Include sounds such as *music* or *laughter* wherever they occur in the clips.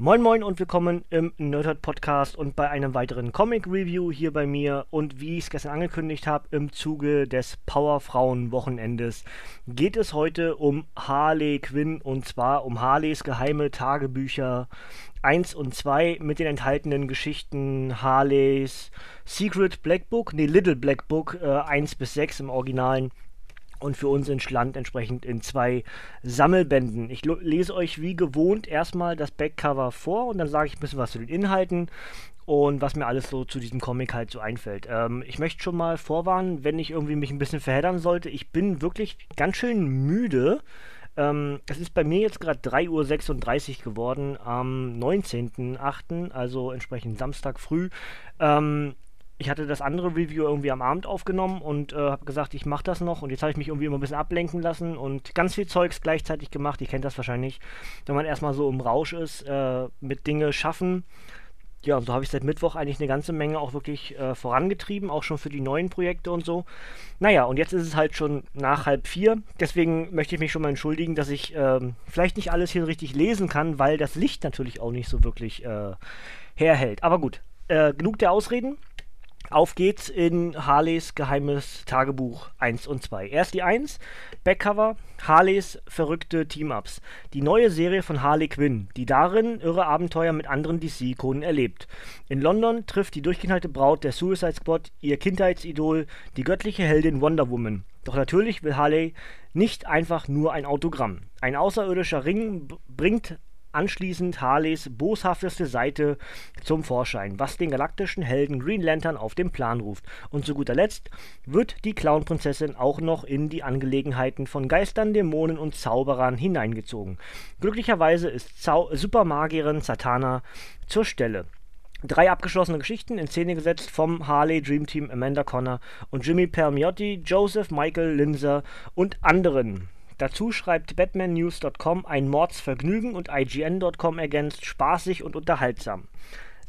Moin Moin und willkommen im Nerdhurt Podcast und bei einem weiteren Comic Review hier bei mir. Und wie ich es gestern angekündigt habe, im Zuge des Powerfrauen Wochenendes geht es heute um Harley Quinn und zwar um Harleys geheime Tagebücher 1 und 2 mit den enthaltenen Geschichten Harleys Secret Black Book, nee, Little Black Book äh, 1 bis 6 im Originalen und für uns entstand entsprechend in zwei Sammelbänden. Ich lese euch wie gewohnt erstmal das Backcover vor und dann sage ich ein bisschen was zu den Inhalten und was mir alles so zu diesem Comic halt so einfällt. Ähm, ich möchte schon mal vorwarnen, wenn ich irgendwie mich ein bisschen verheddern sollte. Ich bin wirklich ganz schön müde. Ähm, es ist bei mir jetzt gerade 3.36 Uhr geworden am 19.08., also entsprechend Samstag früh. Ähm, ich hatte das andere Review irgendwie am Abend aufgenommen und äh, habe gesagt, ich mache das noch und jetzt habe ich mich irgendwie immer ein bisschen ablenken lassen und ganz viel Zeugs gleichzeitig gemacht. Ihr kennt das wahrscheinlich, wenn man erstmal so im Rausch ist, äh, mit Dinge schaffen. Ja, und so habe ich seit Mittwoch eigentlich eine ganze Menge auch wirklich äh, vorangetrieben, auch schon für die neuen Projekte und so. Naja, und jetzt ist es halt schon nach halb vier. Deswegen möchte ich mich schon mal entschuldigen, dass ich ähm, vielleicht nicht alles hier richtig lesen kann, weil das Licht natürlich auch nicht so wirklich äh, herhält. Aber gut, äh, genug der Ausreden. Auf geht's in Harleys geheimes Tagebuch 1 und 2. Erst die 1, Backcover, Harleys verrückte Team-Ups. Die neue Serie von Harley Quinn, die darin irre Abenteuer mit anderen DC-Ikonen erlebt. In London trifft die durchgeknallte Braut der Suicide Squad ihr Kindheitsidol, die göttliche Heldin Wonder Woman. Doch natürlich will Harley nicht einfach nur ein Autogramm. Ein außerirdischer Ring bringt anschließend Harleys boshafteste Seite zum Vorschein, was den galaktischen Helden Green Lantern auf den Plan ruft. Und zu guter Letzt wird die Clownprinzessin auch noch in die Angelegenheiten von Geistern, Dämonen und Zauberern hineingezogen. Glücklicherweise ist Zau Supermagierin Satana zur Stelle. Drei abgeschlossene Geschichten in Szene gesetzt vom Harley Dream Team Amanda Connor und Jimmy Permiotti, Joseph Michael Linzer und anderen. Dazu schreibt batmannews.com ein Mordsvergnügen und IGN.com ergänzt spaßig und unterhaltsam.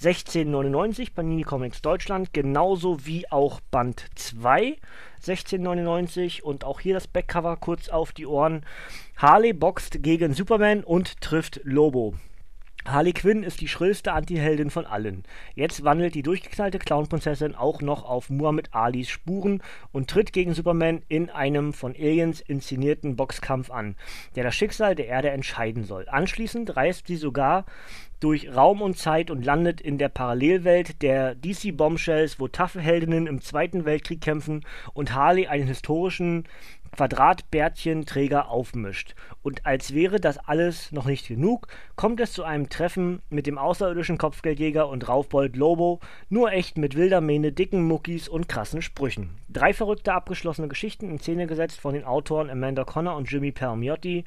1699 Panini Comics Deutschland, genauso wie auch Band 2 1699 und auch hier das Backcover kurz auf die Ohren. Harley boxt gegen Superman und trifft Lobo. Harley Quinn ist die schrillste Antiheldin von allen. Jetzt wandelt die durchgeknallte Clownprinzessin auch noch auf Muhammad Alis Spuren und tritt gegen Superman in einem von Aliens inszenierten Boxkampf an, der das Schicksal der Erde entscheiden soll. Anschließend reist sie sogar durch Raum und Zeit und landet in der Parallelwelt der DC Bombshells, wo taffe Heldinnen im Zweiten Weltkrieg kämpfen und Harley einen historischen Quadratbärtchenträger aufmischt. Und als wäre das alles noch nicht genug, kommt es zu einem Treffen mit dem außerirdischen Kopfgeldjäger und Raufbold Lobo, nur echt mit wilder Mähne, dicken Muckis und krassen Sprüchen. Drei verrückte abgeschlossene Geschichten in Szene gesetzt von den Autoren Amanda Connor und Jimmy Palmiotti.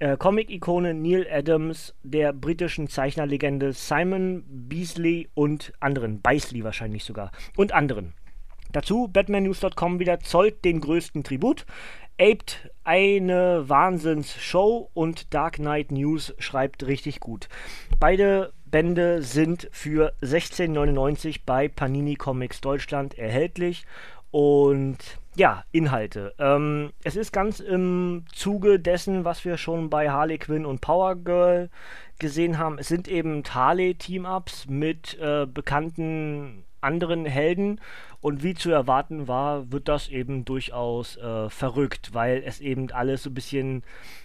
Äh, Comic-Ikone Neil Adams, der britischen Zeichnerlegende Simon Beasley und anderen, Beisley wahrscheinlich sogar, und anderen. Dazu batmannews.com wieder zollt den größten Tribut, aped eine Wahnsinnsshow und Dark Knight News schreibt richtig gut. Beide Bände sind für 16,99 bei Panini Comics Deutschland erhältlich und ja, Inhalte. Ähm, es ist ganz im Zuge dessen, was wir schon bei Harley Quinn und Power Girl gesehen haben. Es sind eben Harley-Team-Ups mit äh, bekannten anderen Helden. Und wie zu erwarten war, wird das eben durchaus äh, verrückt, weil es eben alles so ein bisschen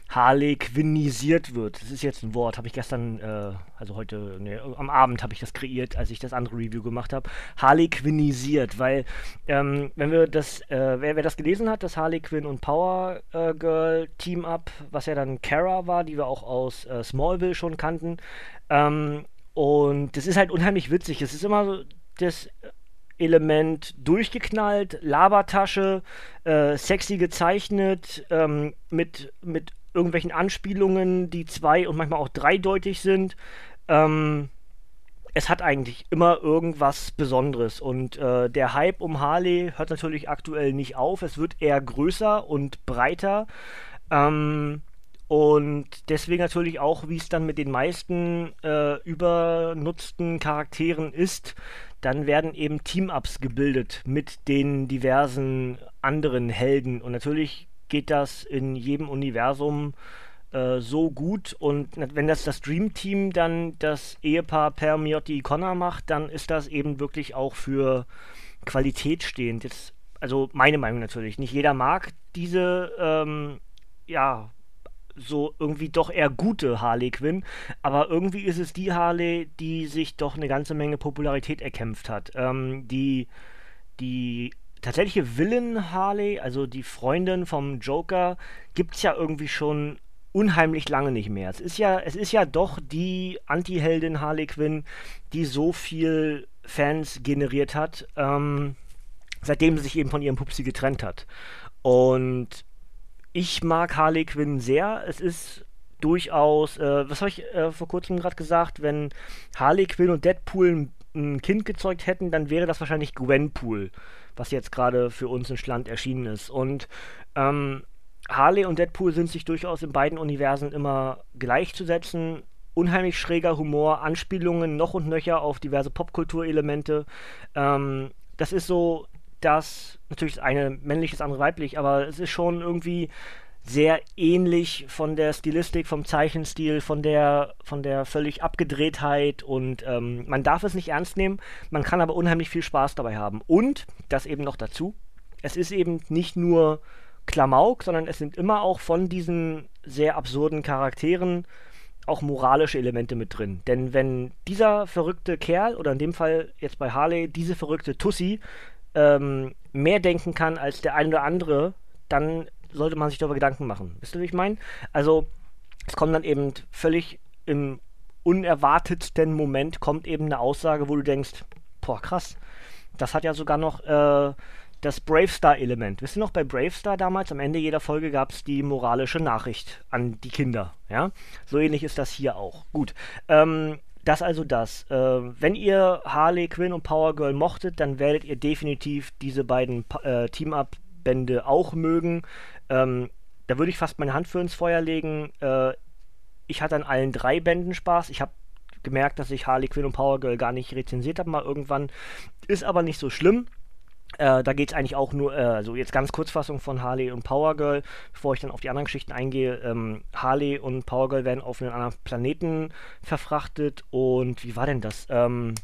Harley-Quinnisiert wird. Das ist jetzt ein Wort, habe ich gestern, äh, also heute, nee, am Abend habe ich das kreiert, als ich das andere Review gemacht habe. Harley-Quinnisiert, weil, ähm, wenn wir das, äh, wer, wer, das gelesen hat, das Harley Quinn und Power äh, Girl Team-Up, was ja dann Kara war, die wir auch aus äh, Smallville schon kannten, ähm, und das ist halt unheimlich witzig. Es ist immer so das Element durchgeknallt, Labertasche, äh, sexy gezeichnet, ähm, mit, mit irgendwelchen Anspielungen, die zwei und manchmal auch dreideutig sind. Ähm, es hat eigentlich immer irgendwas Besonderes und äh, der Hype um Harley hört natürlich aktuell nicht auf. Es wird eher größer und breiter. Ähm, und deswegen natürlich auch, wie es dann mit den meisten äh, übernutzten Charakteren ist, dann werden eben Team-Ups gebildet mit den diversen anderen Helden. Und natürlich geht das in jedem Universum äh, so gut und wenn das das Dream Team dann das Ehepaar Per Miotti Connor macht, dann ist das eben wirklich auch für Qualität stehend. Jetzt, also meine Meinung natürlich. Nicht jeder mag diese, ähm, ja, so irgendwie doch eher gute Harley Quinn, aber irgendwie ist es die Harley, die sich doch eine ganze Menge Popularität erkämpft hat. Ähm, die, die tatsächliche Villain Harley, also die Freundin vom Joker, gibt es ja irgendwie schon unheimlich lange nicht mehr. Es ist ja, es ist ja doch die Anti-Heldin Harley Quinn, die so viel Fans generiert hat, ähm, seitdem sie sich eben von ihrem Pupsi getrennt hat. Und ich mag Harley Quinn sehr. Es ist durchaus, äh, was habe ich äh, vor kurzem gerade gesagt, wenn Harley Quinn und Deadpool ein, ein, Kind gezeugt hätten, dann wäre das wahrscheinlich Gwenpool, was jetzt gerade für uns in Schland erschienen ist. Und ähm, Harley und Deadpool sind sich durchaus in beiden Universen immer gleichzusetzen. Unheimlich schräger Humor, Anspielungen noch und nöcher auf diverse Popkulturelemente. Ähm, das ist so das, natürlich das eine männlich, das andere weiblich, aber es ist schon irgendwie sehr ähnlich von der Stilistik, vom Zeichenstil, von der, von der völlig Abgedrehtheit und ähm, man darf es nicht ernst nehmen, man kann aber unheimlich viel Spaß dabei haben. Und, das eben noch dazu, es ist eben nicht nur Klamauk, sondern es sind immer auch von diesen sehr absurden Charakteren auch moralische Elemente mit drin. Denn wenn dieser verrückte Kerl, oder in dem Fall jetzt bei Harley, diese verrückte Tussi, ähm, mehr denken kann als der eine oder andere, dann sollte man sich darüber Gedanken machen. Wisst ihr, wie ich meine? Also, es kommt dann eben völlig im unerwartetsten Moment kommt eben eine Aussage, wo du denkst, boah, krass, das hat ja sogar noch äh, das Bravestar-Element. Wisst ihr noch, bei Bravestar damals, am Ende jeder Folge gab es die moralische Nachricht an die Kinder. Ja, so ähnlich ist das hier auch. Gut. Ähm, das also das. Äh, wenn ihr Harley Quinn und Power Girl mochtet, dann werdet ihr definitiv diese beiden äh, Team-Up-Bände auch mögen. Ähm, da würde ich fast meine Hand für ins Feuer legen. Äh, ich hatte an allen drei Bänden Spaß. Ich habe gemerkt, dass ich Harley Quinn und Power Girl gar nicht rezensiert habe, mal irgendwann. Ist aber nicht so schlimm. Äh, da geht es eigentlich auch nur, äh, also jetzt ganz Kurzfassung von Harley und Power Girl, bevor ich dann auf die anderen Geschichten eingehe. Ähm, Harley und Power Girl werden auf einen anderen Planeten verfrachtet und wie war denn das? Ähm,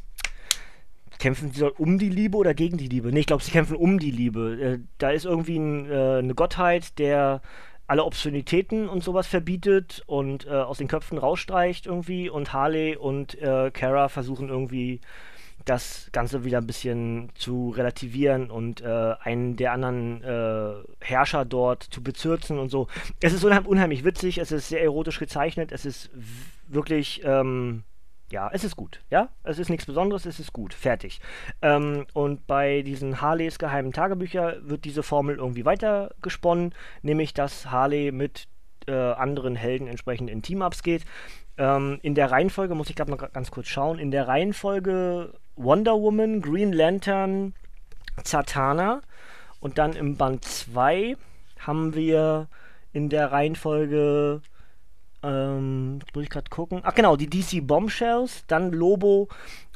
kämpfen sie um die Liebe oder gegen die Liebe? Ne, ich glaube, sie kämpfen um die Liebe. Äh, da ist irgendwie ein, äh, eine Gottheit, der alle Obszönitäten und sowas verbietet und äh, aus den Köpfen rausstreicht irgendwie und Harley und äh, Kara versuchen irgendwie das Ganze wieder ein bisschen zu relativieren und äh, einen der anderen äh, Herrscher dort zu bezürzen und so. Es ist unheim unheimlich witzig, es ist sehr erotisch gezeichnet, es ist wirklich, ähm, ja, es ist gut, ja, es ist nichts Besonderes, es ist gut, fertig. Ähm, und bei diesen Harleys geheimen Tagebücher wird diese Formel irgendwie weitergesponnen, nämlich dass Harley mit äh, anderen Helden entsprechend in Team-Ups geht. Ähm, in der Reihenfolge, muss ich gerade mal ganz kurz schauen, in der Reihenfolge Wonder Woman, Green Lantern, Zatanna. Und dann im Band 2 haben wir in der Reihenfolge, ähm, muss ich gerade gucken, ach genau, die DC Bombshells, dann Lobo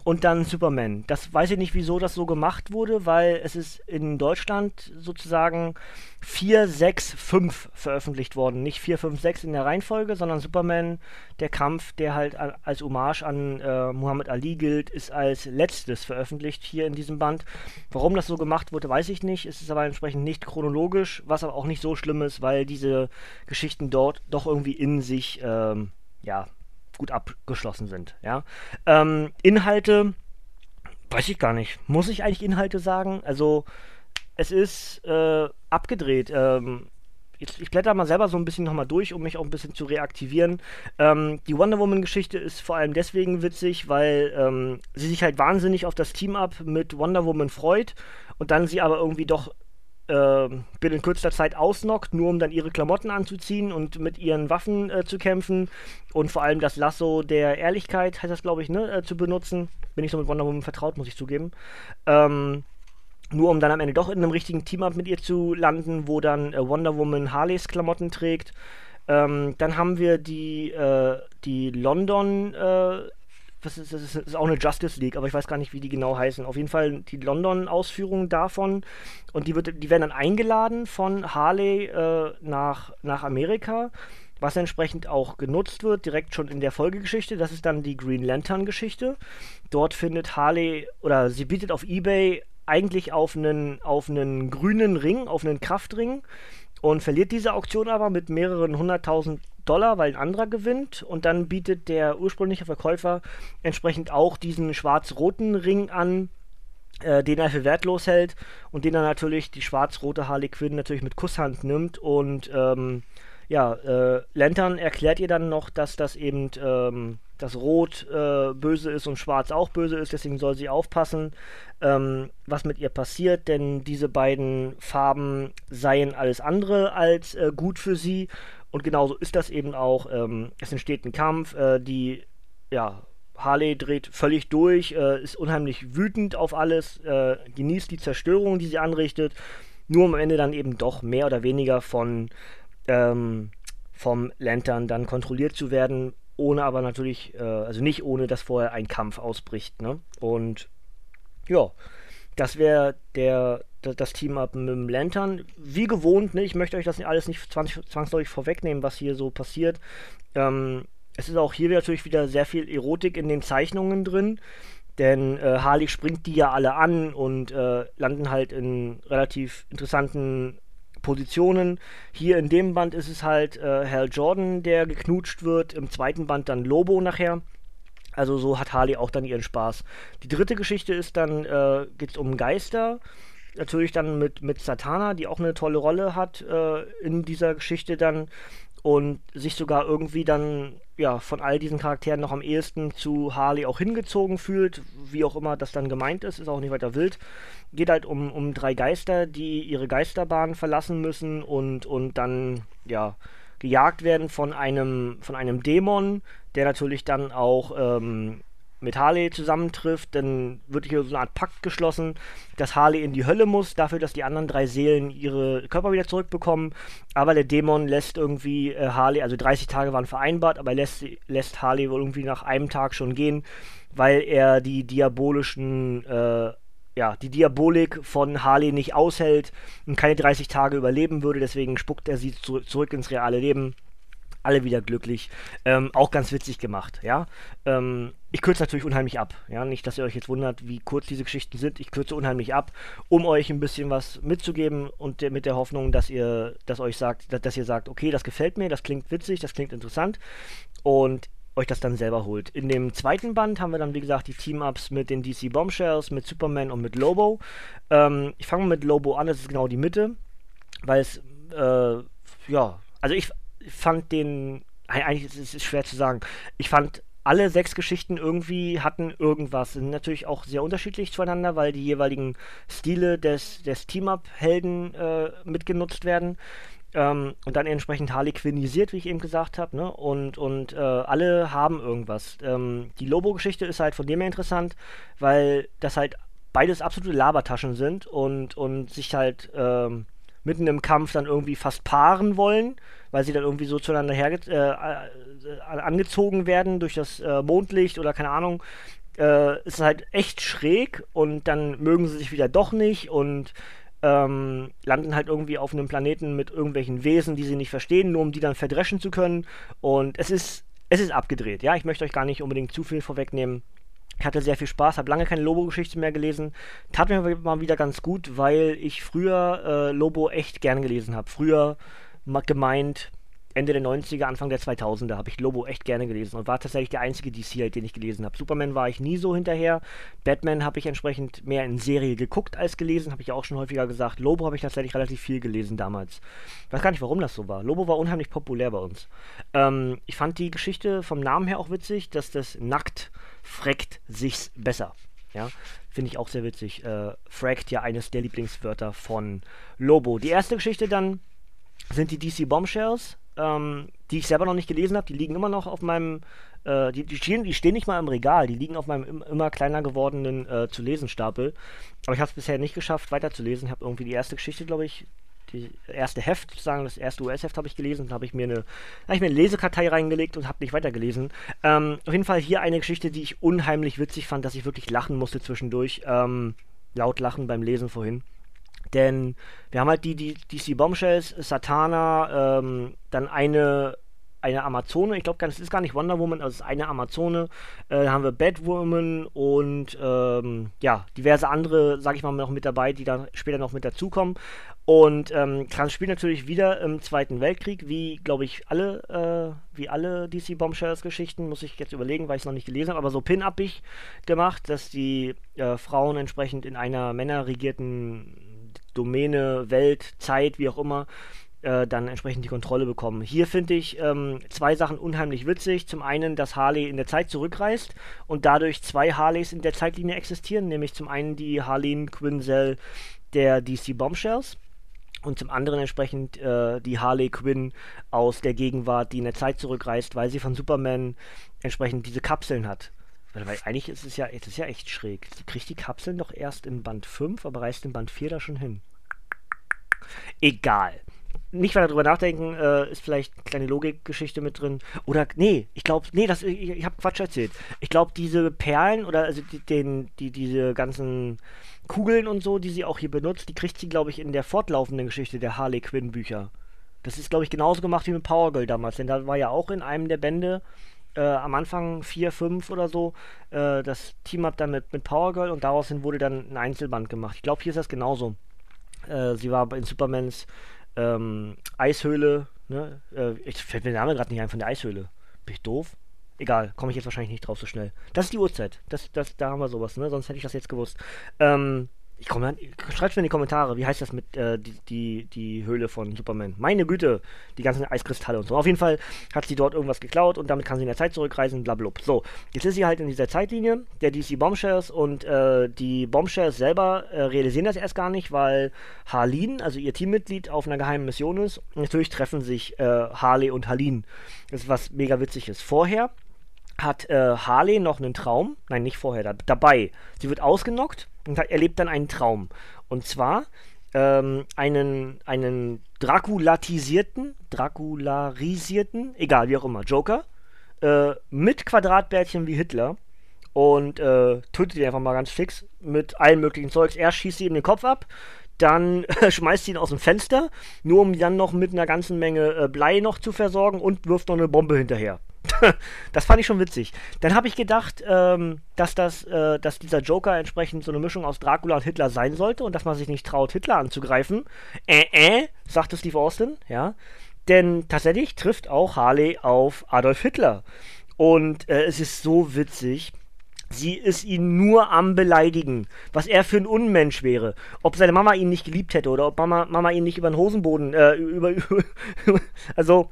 und dann Superman. Das weiß ich nicht, wieso das so gemacht wurde, weil es ist in Deutschland sozusagen 4, 6, 5 veröffentlicht worden. Nicht 4, 5, 6 in der Reihenfolge, sondern Superman, der Kampf, der halt als Hommage an äh, Muhammad Ali gilt, ist als letztes veröffentlicht hier in diesem Band. Warum das so gemacht wurde, weiß ich nicht. Es ist aber entsprechend nicht chronologisch, was aber auch nicht so schlimm ist, weil diese Geschichten dort doch irgendwie in sich, ähm, ja, gut abgeschlossen sind. Ja? Ähm, Inhalte, weiß ich gar nicht. Muss ich eigentlich Inhalte sagen? Also, es ist äh, abgedreht. Ähm, jetzt, ich blätter mal selber so ein bisschen nochmal durch, um mich auch ein bisschen zu reaktivieren. Ähm, die Wonder Woman-Geschichte ist vor allem deswegen witzig, weil ähm, sie sich halt wahnsinnig auf das Team-Up mit Wonder Woman freut und dann sie aber irgendwie doch äh, binnen kürzester Zeit ausnockt, nur um dann ihre Klamotten anzuziehen und mit ihren Waffen äh, zu kämpfen und vor allem das Lasso der Ehrlichkeit, heißt das glaube ich, ne, äh, zu benutzen. Bin ich so mit Wonder Woman vertraut, muss ich zugeben. Ähm, nur um dann am Ende doch in einem richtigen Team-Up mit ihr zu landen, wo dann äh, Wonder Woman Harleys Klamotten trägt. Ähm, dann haben wir die, äh, die London äh, was ist, das ist auch eine Justice League, aber ich weiß gar nicht, wie die genau heißen. Auf jeden Fall die London-Ausführung davon. Und die, wird, die werden dann eingeladen von Harley äh, nach, nach Amerika was entsprechend auch genutzt wird, direkt schon in der Folgegeschichte. Das ist dann die Green Lantern-Geschichte. Dort findet Harley oder sie bietet auf Ebay eigentlich auf einen, auf einen grünen Ring, auf einen Kraftring und verliert diese Auktion aber mit mehreren hunderttausend Dollar, weil ein anderer gewinnt. Und dann bietet der ursprüngliche Verkäufer entsprechend auch diesen schwarz-roten Ring an, äh, den er für wertlos hält und den er natürlich die schwarz-rote Harley Quinn natürlich mit Kusshand nimmt. Und ähm, ja, äh, Lantern erklärt ihr dann noch, dass das eben ähm, das Rot äh, böse ist und Schwarz auch böse ist, deswegen soll sie aufpassen, ähm, was mit ihr passiert, denn diese beiden Farben seien alles andere als äh, gut für sie. Und genauso ist das eben auch. Ähm, es entsteht ein Kampf, äh, die ja, Harley dreht völlig durch, äh, ist unheimlich wütend auf alles, äh, genießt die Zerstörung, die sie anrichtet, nur am Ende dann eben doch mehr oder weniger von ähm, vom Lantern dann kontrolliert zu werden, ohne aber natürlich, äh, also nicht ohne, dass vorher ein Kampf ausbricht. Ne? Und ja, das wäre der, das Team-Up mit dem Lantern. Wie gewohnt, ne? ich möchte euch das alles nicht zwangsläufig vorwegnehmen, was hier so passiert. Ähm, es ist auch hier natürlich wieder sehr viel Erotik in den Zeichnungen drin. Denn äh, Harley springt die ja alle an und äh, landen halt in relativ interessanten Positionen. Hier in dem Band ist es halt äh, Hal Jordan, der geknutscht wird. Im zweiten Band dann Lobo nachher. Also so hat Harley auch dann ihren Spaß. Die dritte Geschichte ist dann, äh, geht es um Geister. Natürlich dann mit, mit Satana, die auch eine tolle Rolle hat äh, in dieser Geschichte dann und sich sogar irgendwie dann ja von all diesen Charakteren noch am ehesten zu Harley auch hingezogen fühlt, wie auch immer das dann gemeint ist, ist auch nicht weiter wild. Geht halt um, um drei Geister, die ihre Geisterbahn verlassen müssen und, und dann ja gejagt werden von einem von einem Dämon, der natürlich dann auch ähm, mit Harley zusammentrifft, dann wird hier so eine Art Pakt geschlossen, dass Harley in die Hölle muss, dafür, dass die anderen drei Seelen ihre Körper wieder zurückbekommen. Aber der Dämon lässt irgendwie äh, Harley, also 30 Tage waren vereinbart, aber lässt, lässt Harley wohl irgendwie nach einem Tag schon gehen, weil er die diabolischen, äh, ja, die Diabolik von Harley nicht aushält und keine 30 Tage überleben würde. Deswegen spuckt er sie zu zurück ins reale Leben alle wieder glücklich. Ähm, auch ganz witzig gemacht, ja. Ähm, ich kürze natürlich unheimlich ab, ja. Nicht, dass ihr euch jetzt wundert, wie kurz diese Geschichten sind. Ich kürze unheimlich ab, um euch ein bisschen was mitzugeben und mit der Hoffnung, dass ihr, dass euch sagt, dass, dass ihr sagt, okay, das gefällt mir, das klingt witzig, das klingt interessant und euch das dann selber holt. In dem zweiten Band haben wir dann, wie gesagt, die Team-Ups mit den DC Bombshells, mit Superman und mit Lobo. Ähm, ich fange mit Lobo an, das ist genau die Mitte, weil es, äh, ja, also ich, fand den, eigentlich ist es schwer zu sagen, ich fand alle sechs Geschichten irgendwie hatten irgendwas. Sind natürlich auch sehr unterschiedlich zueinander, weil die jeweiligen Stile des, des Team-Up-Helden äh, mitgenutzt werden. Ähm, und dann entsprechend Harley Quinnisiert, wie ich eben gesagt habe, ne? Und, und äh, alle haben irgendwas. Ähm, die Lobo-Geschichte ist halt von dem her interessant, weil das halt beides absolute Labertaschen sind und, und sich halt ähm, mitten im Kampf dann irgendwie fast paaren wollen, weil sie dann irgendwie so zueinander äh, äh, angezogen werden durch das äh, Mondlicht oder keine Ahnung. Äh, ist halt echt schräg und dann mögen sie sich wieder doch nicht und ähm, landen halt irgendwie auf einem Planeten mit irgendwelchen Wesen, die sie nicht verstehen, nur um die dann verdreschen zu können. Und es ist, es ist abgedreht, ja. Ich möchte euch gar nicht unbedingt zu viel vorwegnehmen. Ich hatte sehr viel Spaß, habe lange keine Lobo-Geschichte mehr gelesen. Tat mir mal wieder ganz gut, weil ich früher äh, Lobo echt gern gelesen habe. Früher gemeint, Ende der 90er, Anfang der 2000er habe ich Lobo echt gerne gelesen und war tatsächlich der einzige DC-Held, den ich gelesen habe. Superman war ich nie so hinterher. Batman habe ich entsprechend mehr in Serie geguckt als gelesen, habe ich auch schon häufiger gesagt. Lobo habe ich tatsächlich relativ viel gelesen damals. Weiß gar nicht, warum das so war. Lobo war unheimlich populär bei uns. Ähm, ich fand die Geschichte vom Namen her auch witzig, dass das nackt freckt sich's besser. Ja, finde ich auch sehr witzig. Äh, frackt ja eines der Lieblingswörter von Lobo. Die erste Geschichte dann sind die DC Bombshells ähm, die ich selber noch nicht gelesen habe. Die liegen immer noch auf meinem, äh, die, die, stehen, die stehen nicht mal im Regal, die liegen auf meinem immer kleiner gewordenen äh, zu lesen Stapel. Aber ich habe es bisher nicht geschafft, weiterzulesen. Ich habe irgendwie die erste Geschichte, glaube ich, die erste Heft, sozusagen das erste US-Heft habe ich gelesen, dann habe ich mir eine, habe ich mir eine Lesekartei reingelegt und habe nicht weitergelesen. Ähm, auf jeden Fall hier eine Geschichte, die ich unheimlich witzig fand, dass ich wirklich lachen musste zwischendurch. Ähm, laut lachen beim Lesen vorhin. Denn wir haben halt die, die DC Bombshells, Satana, ähm, dann eine eine Amazone. Ich glaube, es ist gar nicht Wonder Woman, also es ist eine Amazone. Äh, da haben wir Batwoman und ähm, ja, diverse andere, sag ich mal, noch mit dabei, die dann später noch mit dazukommen. Und ähm, das spielt natürlich wieder im Zweiten Weltkrieg, wie, glaube ich, alle, äh, wie alle DC Bombshells Geschichten, muss ich jetzt überlegen, weil ich es noch nicht gelesen habe, aber so pin-uppig gemacht, dass die äh, Frauen entsprechend in einer männerregierten Domäne, Welt, Zeit, wie auch immer, äh, dann entsprechend die Kontrolle bekommen. Hier finde ich ähm, zwei Sachen unheimlich witzig. Zum einen, dass Harley in der Zeit zurückreist und dadurch zwei Harleys in der Zeitlinie existieren, nämlich zum einen die Harleen Quinzel der DC Bombshells und zum anderen entsprechend äh, die Harley Quinn aus der Gegenwart, die in der Zeit zurückreist, weil sie von Superman entsprechend diese Kapseln hat. Weil, eigentlich ist es ja, es ist ja echt schräg. Sie kriegt die Kapseln doch erst in Band 5, aber reist in Band 4 da schon hin. Egal nicht weiter drüber nachdenken, äh, ist vielleicht eine kleine Logikgeschichte mit drin. Oder, nee, ich glaube, nee, das, ich, ich habe Quatsch erzählt. Ich glaube, diese Perlen oder also die, den, die, diese ganzen Kugeln und so, die sie auch hier benutzt, die kriegt sie, glaube ich, in der fortlaufenden Geschichte der Harley Quinn Bücher. Das ist, glaube ich, genauso gemacht wie mit Power Girl damals, denn da war ja auch in einem der Bände äh, am Anfang 4, 5 oder so äh, das Team-Up dann mit, mit Power Girl und daraus wurde dann ein Einzelband gemacht. Ich glaube, hier ist das genauso. Äh, sie war in Supermans ähm, Eishöhle, ne? Äh, ich fällt mir der Name gerade nicht ein von der Eishöhle. Bin ich doof? Egal, komme ich jetzt wahrscheinlich nicht drauf so schnell. Das ist die Uhrzeit. Das, das, da haben wir sowas, ne? Sonst hätte ich das jetzt gewusst. Ähm, ich komme schreibt mir in die Kommentare, wie heißt das mit äh, die, die, die Höhle von Superman? Meine Güte, die ganzen Eiskristalle und so. Auf jeden Fall hat sie dort irgendwas geklaut und damit kann sie in der Zeit zurückreisen, blablabla. So, jetzt ist sie halt in dieser Zeitlinie der DC Bombshells und äh, die Bombshells selber äh, realisieren das erst gar nicht, weil Harleen, also ihr Teammitglied, auf einer geheimen Mission ist. Natürlich treffen sich äh, Harley und Harleen. Das ist was mega witzig ist. Vorher hat äh, Harley noch einen Traum, nein, nicht vorher, da, dabei. Sie wird ausgenockt und erlebt dann einen Traum. Und zwar ähm, einen, einen Draculatisierten, Dracularisierten, egal wie auch immer, Joker, äh, mit Quadratbärtchen wie Hitler und äh, tötet ihn einfach mal ganz fix mit allen möglichen Zeugs. Erst schießt ihm den Kopf ab, dann *laughs* schmeißt sie ihn aus dem Fenster, nur um ihn dann noch mit einer ganzen Menge äh, Blei noch zu versorgen und wirft noch eine Bombe hinterher. *laughs* das fand ich schon witzig. Dann habe ich gedacht, ähm, dass, das, äh, dass dieser Joker entsprechend so eine Mischung aus Dracula und Hitler sein sollte und dass man sich nicht traut, Hitler anzugreifen. Äh, äh, sagte Steve Austin, ja. Denn tatsächlich trifft auch Harley auf Adolf Hitler. Und äh, es ist so witzig. Sie ist ihn nur am Beleidigen, was er für ein Unmensch wäre. Ob seine Mama ihn nicht geliebt hätte oder ob Mama, Mama ihn nicht über den Hosenboden, äh, *laughs* über, über also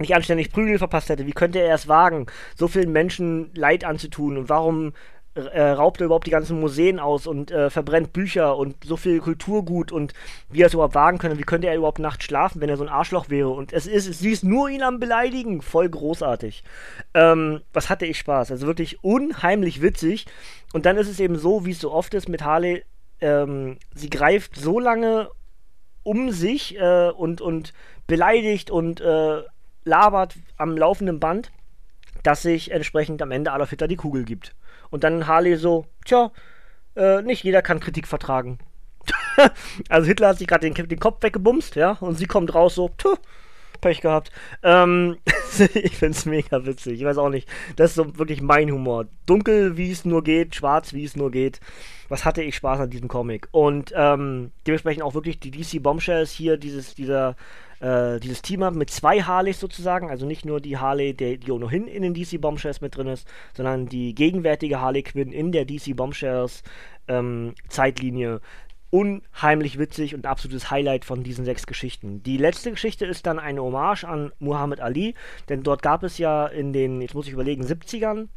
nicht anständig Prügel verpasst hätte. Wie könnte er es wagen, so vielen Menschen Leid anzutun? Und warum äh, raubt er überhaupt die ganzen Museen aus und äh, verbrennt Bücher und so viel Kulturgut und wie er es überhaupt wagen könnte? Wie könnte er überhaupt nachts schlafen, wenn er so ein Arschloch wäre? Und es ist, sie ist nur ihn am Beleidigen. Voll großartig. Ähm, was hatte ich Spaß? Also wirklich unheimlich witzig. Und dann ist es eben so, wie es so oft ist mit Harley, ähm, sie greift so lange um sich äh, und, und beleidigt und äh, labert am laufenden Band, dass sich entsprechend am Ende Adolf Hitler die Kugel gibt. Und dann Harley so, tja, äh, nicht jeder kann Kritik vertragen. *laughs* also Hitler hat sich gerade den, den, Kopf weggebumst, ja, und sie kommt raus so, tja, Pech gehabt. Ähm, *laughs* ich find's mega witzig. Ich weiß auch nicht. Das ist so wirklich mein Humor. Dunkel, wie es nur geht, schwarz, wie es nur geht. Was hatte ich Spaß an diesem Comic? Und ähm, dementsprechend auch wirklich die DC Bombshells hier, dieses, dieser äh, dieses Team-Up mit zwei Harleys sozusagen, also nicht nur die Harley, der, die ohnehin in den DC Bombshells mit drin ist, sondern die gegenwärtige Harley Quinn in der DC Bombshells ähm, Zeitlinie. Unheimlich witzig und absolutes Highlight von diesen sechs Geschichten. Die letzte Geschichte ist dann eine Hommage an Muhammad Ali, denn dort gab es ja in den, jetzt muss ich überlegen, 70ern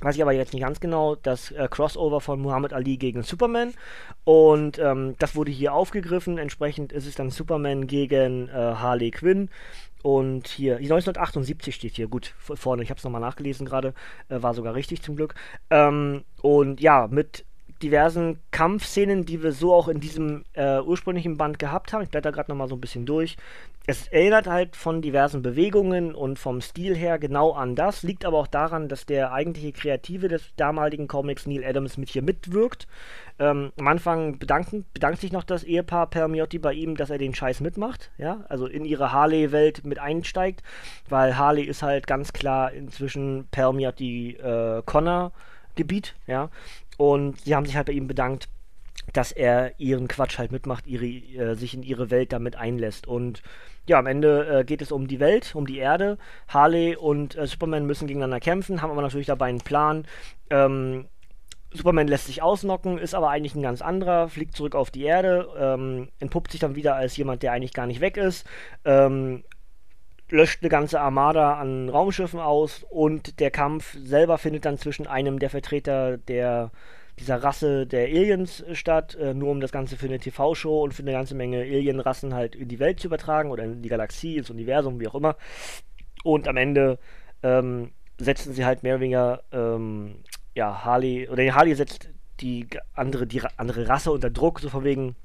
weiß ich aber jetzt nicht ganz genau, das äh, Crossover von Muhammad Ali gegen Superman. Und ähm, das wurde hier aufgegriffen. Entsprechend ist es dann Superman gegen äh, Harley Quinn. Und hier, 1978 steht hier, gut, vorne, ich habe es nochmal nachgelesen gerade, äh, war sogar richtig zum Glück. Ähm, und ja, mit diversen Kampfszenen, die wir so auch in diesem äh, ursprünglichen Band gehabt haben. Ich blätter gerade noch mal so ein bisschen durch. Es erinnert halt von diversen Bewegungen und vom Stil her genau an das, liegt aber auch daran, dass der eigentliche Kreative des damaligen Comics, Neil Adams, mit hier mitwirkt. Ähm, am Anfang bedanken, bedankt sich noch das Ehepaar Permiotti bei ihm, dass er den Scheiß mitmacht, ja, also in ihre Harley-Welt mit einsteigt, weil Harley ist halt ganz klar inzwischen Permiotti äh, ja, und sie haben sich halt bei ihm bedankt, dass er ihren Quatsch halt mitmacht, ihre, äh, sich in ihre Welt damit einlässt. Und ja, am Ende äh, geht es um die Welt, um die Erde. Harley und äh, Superman müssen gegeneinander kämpfen, haben aber natürlich dabei einen Plan. Ähm, Superman lässt sich ausnocken, ist aber eigentlich ein ganz anderer, fliegt zurück auf die Erde, ähm, entpuppt sich dann wieder als jemand, der eigentlich gar nicht weg ist, ähm, löscht eine ganze Armada an Raumschiffen aus und der Kampf selber findet dann zwischen einem der Vertreter der dieser Rasse der Aliens statt, äh, nur um das Ganze für eine TV-Show und für eine ganze Menge Alien-Rassen halt in die Welt zu übertragen oder in die Galaxie, ins Universum, wie auch immer. Und am Ende ähm, setzen sie halt mehr oder weniger, ähm, ja, Harley, oder Harley setzt die andere, die andere Rasse unter Druck, so von wegen,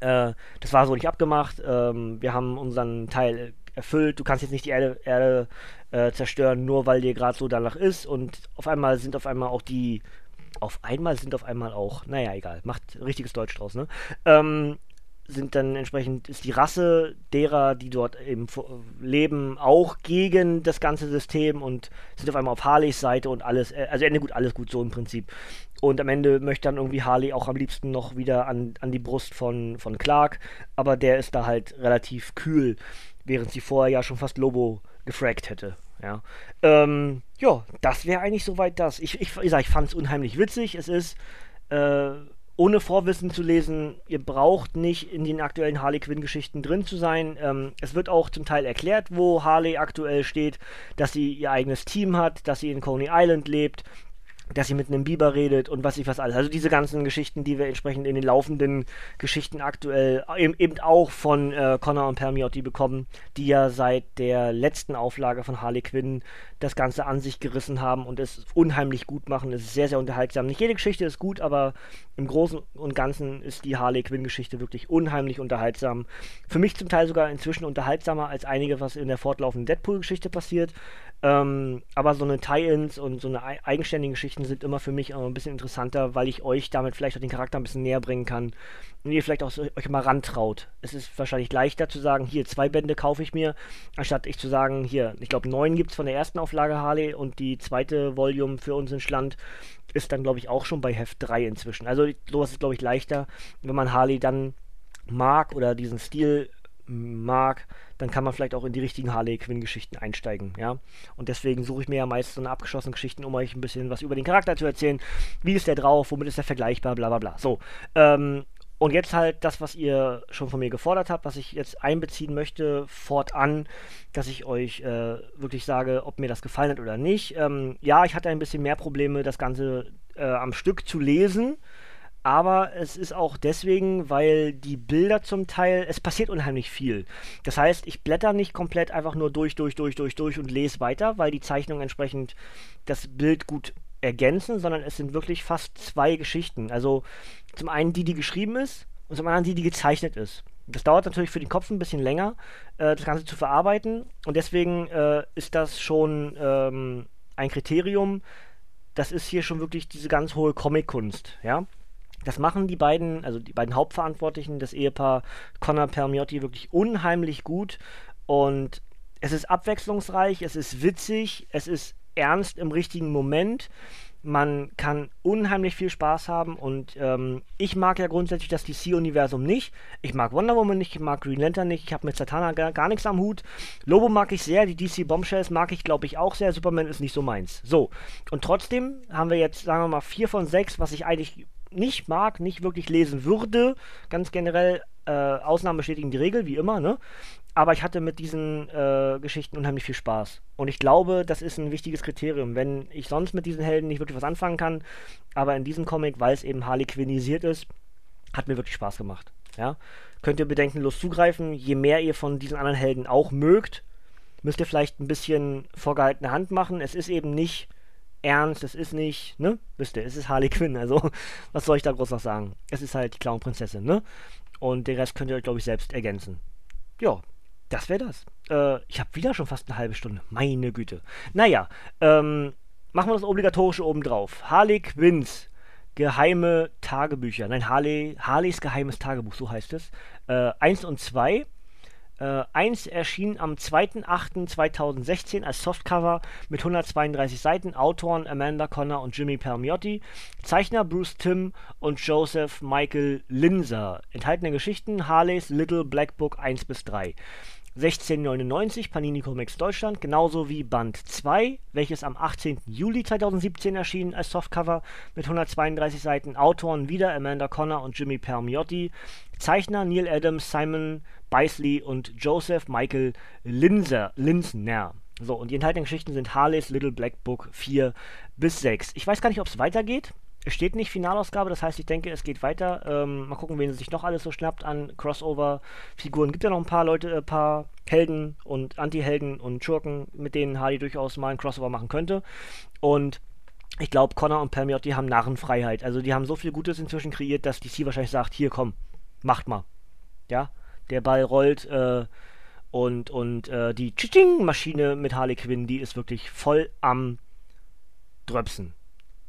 äh, das war so nicht abgemacht, ähm, wir haben unseren Teil erfüllt, du kannst jetzt nicht die Erde, Erde äh, zerstören, nur weil dir gerade so danach ist und auf einmal sind auf einmal auch die auf einmal sind auf einmal auch, naja, egal, macht richtiges Deutsch draus, ne? Ähm, sind dann entsprechend, ist die Rasse derer, die dort eben leben, auch gegen das ganze System und sind auf einmal auf Harleys Seite und alles, äh, also Ende gut, alles gut so im Prinzip. Und am Ende möchte dann irgendwie Harley auch am liebsten noch wieder an, an die Brust von, von Clark, aber der ist da halt relativ kühl, während sie vorher ja schon fast Lobo gefragt hätte. Ja, ähm, ja das wäre eigentlich soweit das. Ich, ich, ich, ich fand es unheimlich witzig. Es ist, äh, ohne Vorwissen zu lesen, ihr braucht nicht in den aktuellen Harley Quinn-Geschichten drin zu sein. Ähm, es wird auch zum Teil erklärt, wo Harley aktuell steht, dass sie ihr eigenes Team hat, dass sie in Coney Island lebt, dass sie mit einem Biber redet und was ich was alles. Also diese ganzen Geschichten, die wir entsprechend in den laufenden Geschichten aktuell eben, eben auch von äh, Connor und Permiotti bekommen, die ja seit der letzten Auflage von Harley Quinn das Ganze an sich gerissen haben und es unheimlich gut machen. Es ist sehr, sehr unterhaltsam. Nicht jede Geschichte ist gut, aber im Großen und Ganzen ist die Harley Quinn-Geschichte wirklich unheimlich unterhaltsam. Für mich zum Teil sogar inzwischen unterhaltsamer als einige, was in der fortlaufenden Deadpool-Geschichte passiert. Ähm, aber so eine Tie-Ins und so eine eigenständigen Geschichten sind immer für mich ein bisschen interessanter, weil ich euch damit vielleicht auch den Charakter ein bisschen näher bringen kann und ihr vielleicht auch so, euch mal rantraut. Es ist wahrscheinlich leichter zu sagen, hier zwei Bände kaufe ich mir, anstatt ich zu sagen, hier, ich glaube neun gibt es von der ersten Auflage Harley und die zweite Volume für uns in Schland ist dann glaube ich auch schon bei Heft 3 inzwischen. Also sowas ist glaube ich leichter, wenn man Harley dann mag oder diesen Stil mag, dann kann man vielleicht auch in die richtigen Harley Quinn-Geschichten einsteigen, ja. Und deswegen suche ich mir ja meist so eine abgeschlossene Geschichten, um euch ein bisschen was über den Charakter zu erzählen. Wie ist der drauf, womit ist er vergleichbar, bla bla bla. So. Ähm, und jetzt halt das, was ihr schon von mir gefordert habt, was ich jetzt einbeziehen möchte, fortan, dass ich euch äh, wirklich sage, ob mir das gefallen hat oder nicht. Ähm, ja, ich hatte ein bisschen mehr Probleme, das Ganze äh, am Stück zu lesen aber es ist auch deswegen, weil die Bilder zum Teil, es passiert unheimlich viel. Das heißt, ich blätter nicht komplett einfach nur durch, durch, durch, durch, durch und lese weiter, weil die Zeichnungen entsprechend das Bild gut ergänzen, sondern es sind wirklich fast zwei Geschichten. Also zum einen die, die geschrieben ist und zum anderen die, die gezeichnet ist. Das dauert natürlich für den Kopf ein bisschen länger, äh, das Ganze zu verarbeiten und deswegen äh, ist das schon ähm, ein Kriterium. Das ist hier schon wirklich diese ganz hohe Comic-Kunst, ja. Das machen die beiden, also die beiden Hauptverantwortlichen, das Ehepaar Connor Permiotti, wirklich unheimlich gut. Und es ist abwechslungsreich, es ist witzig, es ist ernst im richtigen Moment. Man kann unheimlich viel Spaß haben und ähm, ich mag ja grundsätzlich das DC-Universum nicht. Ich mag Wonder Woman nicht, ich mag Green Lantern nicht, ich habe mit Satana gar, gar nichts am Hut. Lobo mag ich sehr, die DC Bombshells mag ich, glaube ich, auch sehr. Superman ist nicht so meins. So, und trotzdem haben wir jetzt, sagen wir mal, vier von sechs, was ich eigentlich nicht mag, nicht wirklich lesen würde. Ganz generell, äh, Ausnahmen bestätigen die Regel, wie immer, ne? Aber ich hatte mit diesen äh, Geschichten unheimlich viel Spaß. Und ich glaube, das ist ein wichtiges Kriterium. Wenn ich sonst mit diesen Helden nicht wirklich was anfangen kann, aber in diesem Comic, weil es eben Harley Quinnisiert ist, hat mir wirklich Spaß gemacht. Ja? Könnt ihr bedenkenlos zugreifen. Je mehr ihr von diesen anderen Helden auch mögt, müsst ihr vielleicht ein bisschen vorgehaltene Hand machen. Es ist eben nicht ernst, es ist nicht, ne? Wisst ihr, es ist Harley Quinn, also *laughs* was soll ich da groß noch sagen? Es ist halt die Clown-Prinzessin, ne? Und den Rest könnt ihr euch, glaube ich, selbst ergänzen. Ja, das wäre das. Äh, ich habe wieder schon fast eine halbe Stunde. Meine Güte. Naja, ähm, machen wir das Obligatorische obendrauf. Harley Quinns geheime Tagebücher. Nein, Harley, Harleys geheimes Tagebuch, so heißt es. Äh, eins und zwei. Äh, eins erschien am 2.8.2016 als Softcover mit 132 Seiten. Autoren Amanda Connor und Jimmy Palmiotti. Zeichner Bruce Timm und Joseph Michael Linzer. Enthaltene Geschichten Harleys Little Black Book 1 bis 3. 1699 Panini Comics Deutschland, genauso wie Band 2, welches am 18. Juli 2017 erschien als Softcover mit 132 Seiten. Autoren wieder Amanda Connor und Jimmy Permiotti. Zeichner Neil Adams, Simon Beisley und Joseph Michael Linzer, Linsner. So, und die enthaltenen Geschichten sind Harleys Little Black Book 4 bis 6. Ich weiß gar nicht, ob es weitergeht. Es steht nicht Finalausgabe, das heißt, ich denke, es geht weiter. Ähm, mal gucken, wen sie sich noch alles so schnappt an Crossover-Figuren. Gibt ja noch ein paar Leute, ein äh, paar Helden und Anti-Helden und Schurken, mit denen Hardy durchaus mal ein Crossover machen könnte. Und ich glaube, Connor und Palmiotti haben Narrenfreiheit. Also die haben so viel Gutes inzwischen kreiert, dass DC wahrscheinlich sagt, hier komm, macht mal. Ja, der Ball rollt äh, und, und äh, die Tsching-Maschine mit Harley Quinn, die ist wirklich voll am Dröpsen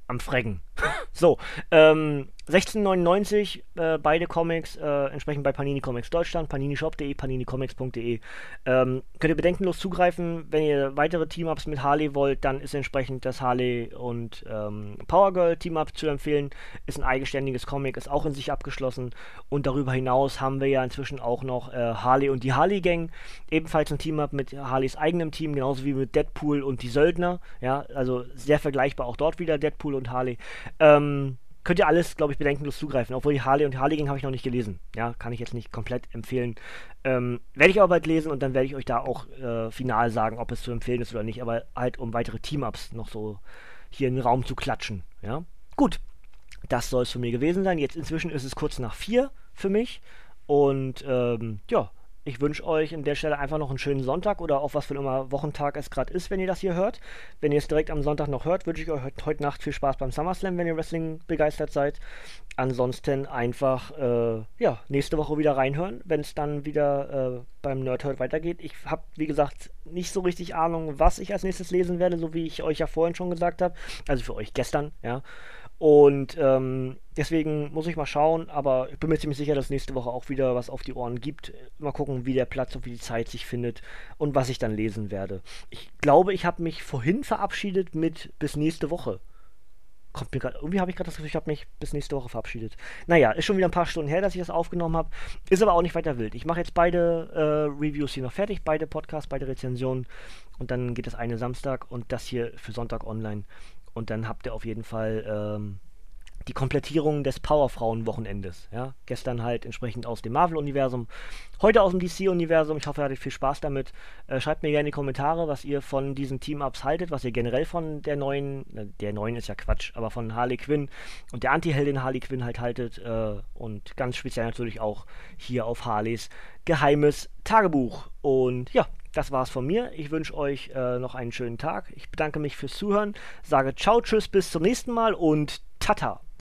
am Freggen. *laughs* so, ähm, 1699, äh, beide Comics, äh, entsprechend bei Panini Comics Deutschland, paninishop.de, paninicomics.de. Ähm, könnt ihr bedenkenlos zugreifen. Wenn ihr weitere Team-Ups mit Harley wollt, dann ist entsprechend das Harley und ähm, Power Girl Team-Up zu empfehlen. Ist ein eigenständiges Comic, ist auch in sich abgeschlossen. Und darüber hinaus haben wir ja inzwischen auch noch äh, Harley und die Harley Gang. Ebenfalls ein Team-Up mit Harleys eigenem Team, genauso wie mit Deadpool und die Söldner. Ja, also sehr vergleichbar auch dort wieder Deadpool und Harley. Ähm, könnt ihr alles, glaube ich, bedenkenlos zugreifen. Obwohl die Harley und Harley Gang habe ich noch nicht gelesen. Ja, kann ich jetzt nicht komplett empfehlen. Ähm, werde ich aber bald lesen und dann werde ich euch da auch äh, final sagen, ob es zu empfehlen ist oder nicht. Aber halt, um weitere Team-Ups noch so hier in den Raum zu klatschen. Ja, gut. Das soll es für mich gewesen sein. Jetzt inzwischen ist es kurz nach vier für mich. Und ähm, ja, ich wünsche euch an der Stelle einfach noch einen schönen Sonntag oder auch was für immer Wochentag es gerade ist, wenn ihr das hier hört. Wenn ihr es direkt am Sonntag noch hört, wünsche ich euch heute, Nacht viel Spaß beim SummerSlam, wenn ihr Wrestling begeistert seid. Ansonsten einfach, äh, ja, nächste Woche wieder reinhören, wenn es dann wieder äh, beim Nerdhurt weitergeht. Ich habe, wie gesagt, nicht so richtig Ahnung, was ich als nächstes lesen werde, so wie ich euch ja vorhin schon gesagt habe. Also für euch gestern, ja. Und ähm, deswegen muss ich mal schauen, aber ich bin mir ziemlich sicher, dass nächste Woche auch wieder was auf die Ohren gibt. Mal gucken, wie der Platz und wie die Zeit sich findet und was ich dann lesen werde. Ich glaube, ich habe mich vorhin verabschiedet mit bis nächste Woche. Kommt mir grad, irgendwie habe ich gerade das Gefühl, ich habe mich bis nächste Woche verabschiedet. Naja, ist schon wieder ein paar Stunden her, dass ich das aufgenommen habe. Ist aber auch nicht weiter wild. Ich mache jetzt beide äh, Reviews hier noch fertig, beide Podcasts, beide Rezensionen. Und dann geht das eine Samstag und das hier für Sonntag online. Und dann habt ihr auf jeden Fall ähm, die Komplettierung des Powerfrauen-Wochenendes. Ja? Gestern halt entsprechend aus dem Marvel-Universum, heute aus dem DC-Universum. Ich hoffe, ihr hattet viel Spaß damit. Äh, schreibt mir gerne in die Kommentare, was ihr von diesen Team-Ups haltet, was ihr generell von der neuen, äh, der neuen ist ja Quatsch, aber von Harley Quinn und der Anti-Heldin Harley Quinn halt haltet. Äh, und ganz speziell natürlich auch hier auf Harleys geheimes Tagebuch. Und ja, das war's von mir. Ich wünsche euch äh, noch einen schönen Tag. Ich bedanke mich fürs Zuhören, sage ciao, tschüss, bis zum nächsten Mal und tata.